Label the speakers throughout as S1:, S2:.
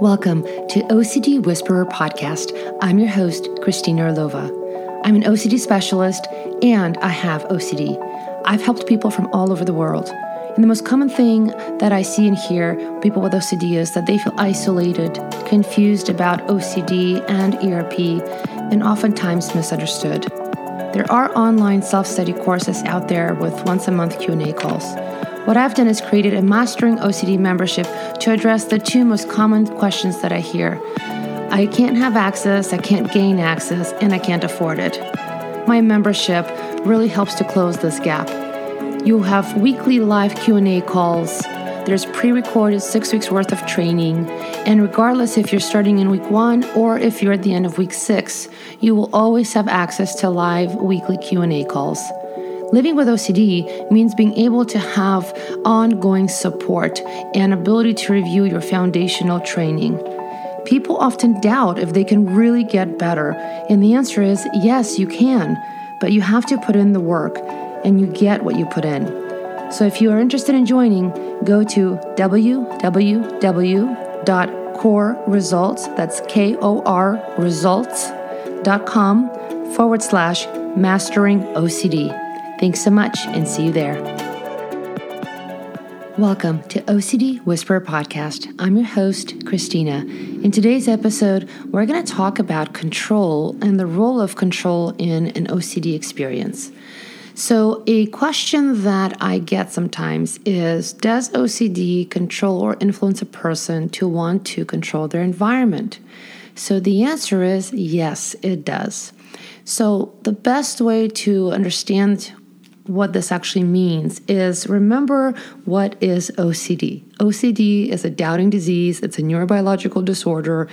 S1: Welcome to OCD Whisperer Podcast. I'm your host, Kristina Orlova. I'm an OCD specialist and I have OCD. I've helped people from all over the world. And the most common thing that I see and hear people with OCD is that they feel isolated, confused about OCD and ERP, and oftentimes misunderstood. There are online self-study courses out there with once a month Q&A calls. What I've done is created a Mastering OCD membership to address the two most common questions that I hear. I can't have access, I can't gain access, and I can't afford it. My membership really helps to close this gap. You'll have weekly live Q&A calls. There's pre-recorded 6 weeks worth of training, and regardless if you're starting in week 1 or if you're at the end of week 6, you will always have access to live weekly Q&A calls. Living with OCD means being able to have ongoing support and ability to review your foundational training. People often doubt if they can really get better, and the answer is yes, you can, but you have to put in the work and you get what you put in. So if you are interested in joining, go to www.korresults, that's K O R results.com forward slash mastering OCD. Thanks so much and see you there. Welcome to OCD Whisperer Podcast. I'm your host, Kristina. In today's episode, we're going to talk about control and the role of control in an OCD experience. So, a question that I get sometimes is Does OCD control or influence a person to want to control their environment? So, the answer is yes, it does. So, the best way to understand what this actually means is remember what is OCD. OCD is a doubting disease, it's a neurobiological disorder.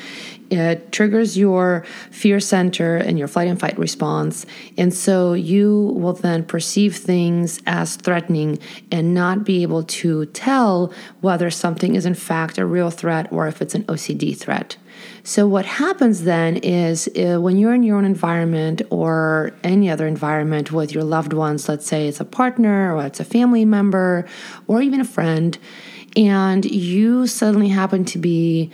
S1: It triggers your fear center and your flight and fight response. And so you will then perceive things as threatening and not be able to tell whether something is in fact a real threat or if it's an OCD threat. So, what happens then is uh, when you're in your own environment or any other environment with your loved ones, let's say it's a partner or it's a family member or even a friend, and you suddenly happen to be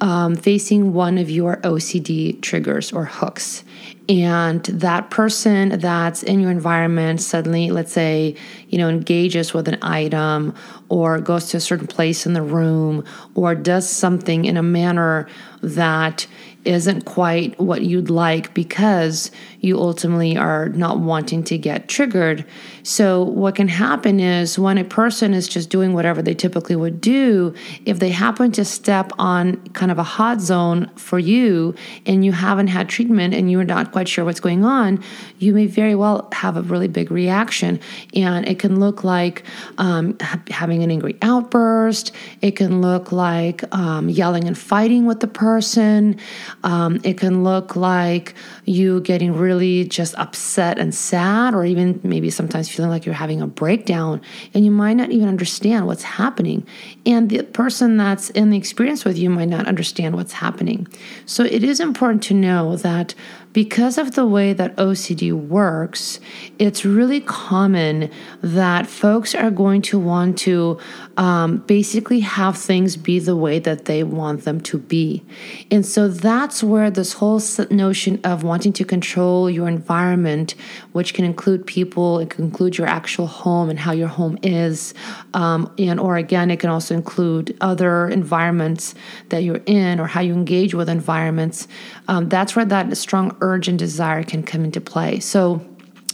S1: um, facing one of your OCD triggers or hooks. And that person that's in your environment suddenly, let's say, you know, engages with an item or goes to a certain place in the room or does something in a manner that isn't quite what you'd like because you ultimately are not wanting to get triggered. So, what can happen is when a person is just doing whatever they typically would do, if they happen to step on kind of a hot zone for you and you haven't had treatment and you're not quite sure what's going on, you may very well have a really big reaction. And it can look like um, having an angry outburst, it can look like um, yelling and fighting with the person. Um, it can look like you getting really just upset and sad, or even maybe sometimes feeling like you're having a breakdown, and you might not even understand what's happening. And the person that's in the experience with you might not understand what's happening. So it is important to know that because of the way that OCD works, it's really common that folks are going to want to um, basically have things be the way that they want them to be. And so that's where this whole notion of wanting to control your environment, which can include people, it can include your actual home and how your home is, um, and or again, it can also include other environments that you're in or how you engage with environments. Um, that's where that strong urge and desire can come into play. So,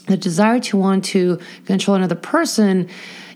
S1: the desire to want to control another person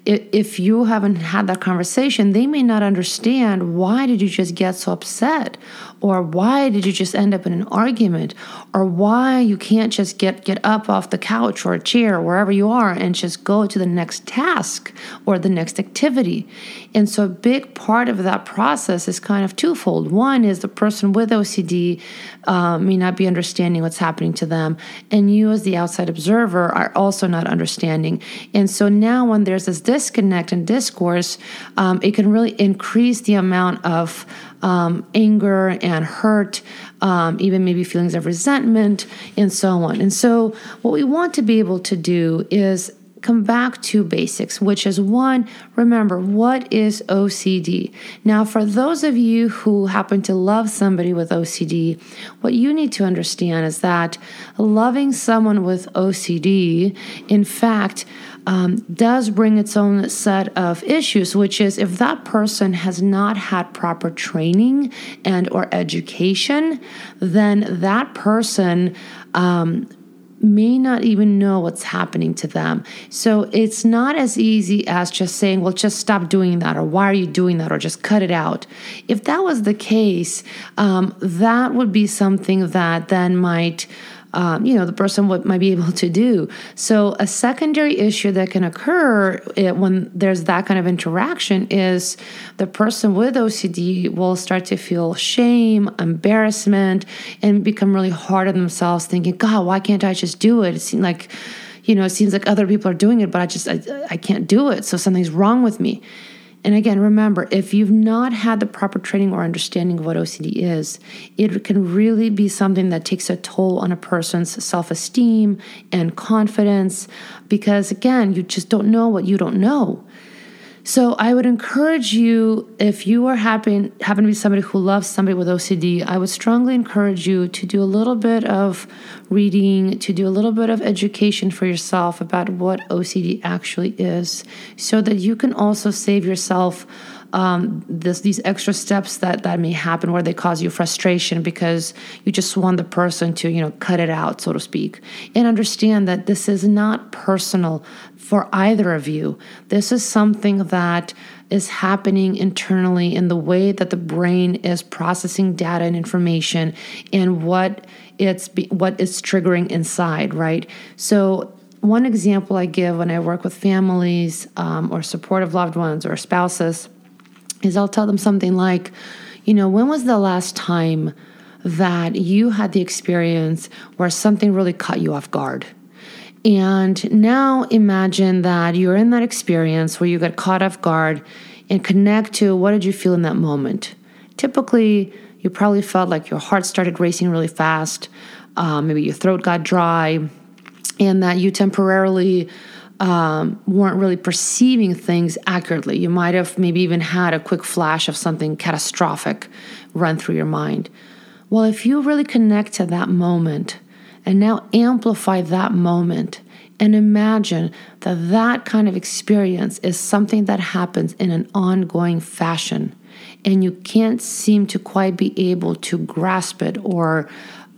S1: if you haven't had that conversation, they may not understand why did you just get so upset? Or why did you just end up in an argument? Or why you can't just get get up off the couch or a chair or wherever you are and just go to the next task or the next activity? And so a big part of that process is kind of twofold. One is the person with ocd uh, may not be understanding what's happening to them. And you as the outside observer are also not understanding. And so now when there's this disconnect and discourse um, it can really increase the amount of um, anger and hurt, um, even maybe feelings of resentment, and so on. And so, what we want to be able to do is come back to basics, which is one, remember what is OCD? Now, for those of you who happen to love somebody with OCD, what you need to understand is that loving someone with OCD, in fact, um, does bring its own set of issues which is if that person has not had proper training and or education then that person um, may not even know what's happening to them. So it's not as easy as just saying, well, just stop doing that, or why are you doing that, or just cut it out. If that was the case, um, that would be something that then might um, you know the person what might be able to do. So a secondary issue that can occur eh, when there's that kind of interaction is the person with ocd will start to feel shame embarrassment and become really hard on themselves thinking god why can't i just do it? It seems like you know it seems like other people are doing it but i just I, I can't do it so something's wrong with me and again, remember, if you've not had the proper training or understanding of what OCD is, it can really be something that takes a toll on a person's self esteem and confidence because, again, you just don't know what you don't know. So I would encourage you, if you are happen happen to be somebody who loves somebody with OCD, I would strongly encourage you to do a little bit of reading, to do a little bit of education for yourself about what OCD actually is, so that you can also save yourself um, this, these extra steps that that may happen where they cause you frustration because you just want the person to you know cut it out so to speak. And understand that this is not personal for either of you. This is something that is happening internally in the way that the brain is processing data and information and what it's what is triggering inside right? So one example I give when I work with families um, or supportive loved ones or spouses is I'll tell them something like, you know, when was the last time that you had the experience where something really caught you off guard? And now imagine that you're in that experience where you got caught off guard and connect to what did you feel in that moment. Typically, you probably felt like your heart started racing really fast, um, maybe your throat got dry, and that you temporarily um, weren't really perceiving things accurately. You might have maybe even had a quick flash of something catastrophic run through your mind. Well, if you really connect to that moment and now amplify that moment and imagine that that kind of experience is something that happens in an ongoing fashion and you can't seem to quite be able to grasp it or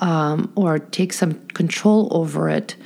S1: um, or take some control over it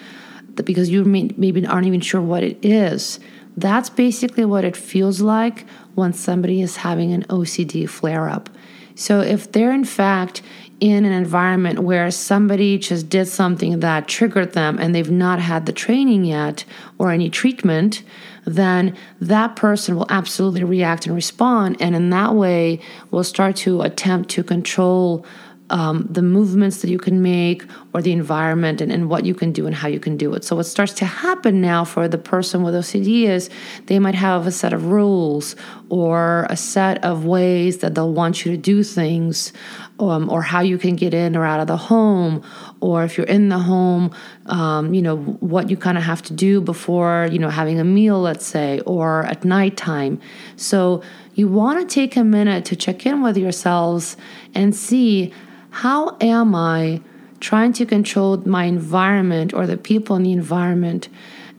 S1: because you may, maybe aren't even sure what it is. That's basically what it feels like when somebody is having an OCD flare up. So, if they're in fact in an environment where somebody just did something that triggered them and they've not had the training yet or any treatment, then that person will absolutely react and respond. And in that way, will start to attempt to control um, the movements that you can make or the environment and, and what you can do and how you can do it. So, what starts to happen now for the person with OCD is they might have a set of rules or a set of ways that they'll want you to do things, um, or how you can get in or out of the home, or if you're in the home, um, you know, what you kind of have to do before, you know, having a meal, let's say, or at nighttime. So, you want to take a minute to check in with yourselves and see how am I trying to control my environment or the people in the environment?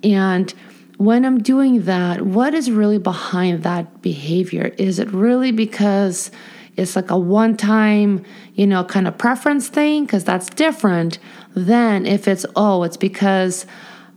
S1: And when I'm doing that, what is really behind that behavior? Is it really because it's like a one time, you know, kind of preference thing? Because that's different than if it's, oh, it's because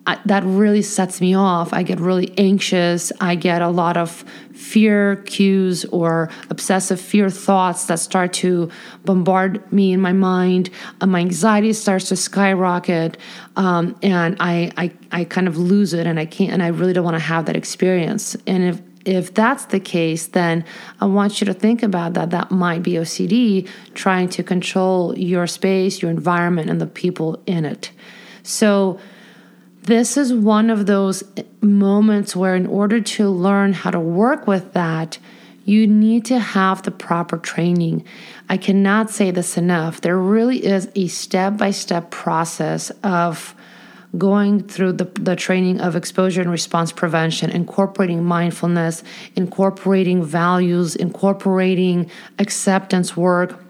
S1: I, that really sets me off. I get really anxious. I get a lot of fear cues or obsessive fear thoughts that start to bombard me in my mind. Uh, my anxiety starts to skyrocket, um, and I, I I kind of lose it, and I can't. And I really don't want to have that experience. And if if that's the case, then I want you to think about that. That might be OCD trying to control your space, your environment, and the people in it. So this is one of those moments where, in order to learn how to work with that, you need to have the proper training. I cannot say this enough. There really is a step by step process of going through the, the training of exposure and response prevention, incorporating mindfulness, incorporating values, incorporating acceptance work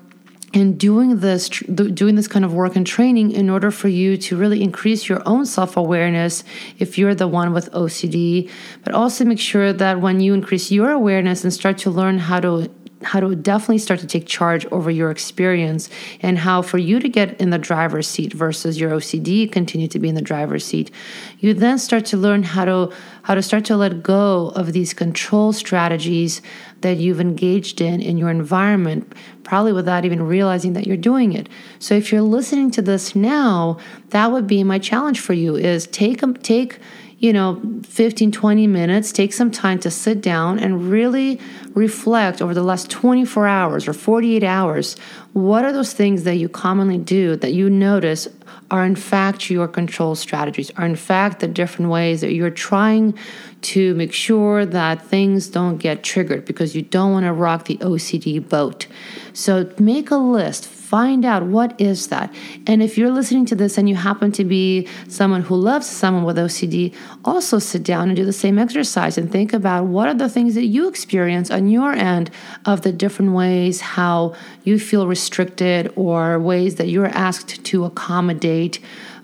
S1: and doing this doing this kind of work and training in order for you to really increase your own self-awareness if you're the one with OCD but also make sure that when you increase your awareness and start to learn how to how to definitely start to take charge over your experience and how for you to get in the driver's seat versus your OCD continue to be in the driver's seat. You then start to learn how to how to start to let go of these control strategies that you've engaged in in your environment probably without even realizing that you're doing it. So if you're listening to this now that would be my challenge for you is take take you know 15 20 minutes take some time to sit down and really reflect over the last 24 hours or 48 hours. What are those things that you commonly do that you notice are in fact your control strategies are in fact the different ways that you're trying to make sure that things don't get triggered because you don't want to rock the OCD boat? So make a list Find out what is that. And if you're listening to this and you happen to be someone who loves someone with OCD, also sit down and do the same exercise and think about what are the things that you experience on your end of the different ways how you feel restricted or ways that you're asked to accommodate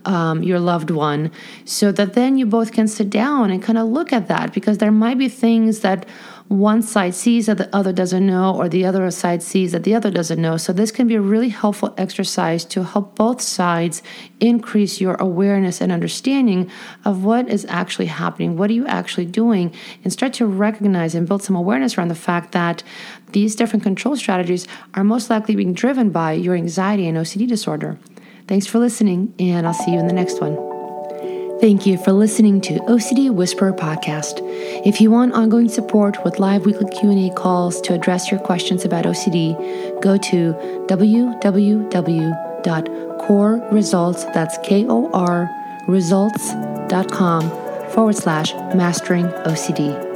S1: um, your loved one so that then you both can sit down and kind of look at that because there might be things that one side sees that the other doesn't know, or the other side sees that the other doesn't know. So, this can be a really helpful exercise to help both sides increase your awareness and understanding of what is actually happening. What are you actually doing? And start to recognize and build some awareness around the fact that these different control strategies are most likely being driven by your anxiety and OCD disorder. Thanks for listening, and I'll see you in the next one. Thank you for listening to OCD Whisperer podcast. If you want ongoing support with live weekly Q&A calls to address your questions about OCD, go to www.korresults, that's K-O-R, results.com forward slash mastering OCD.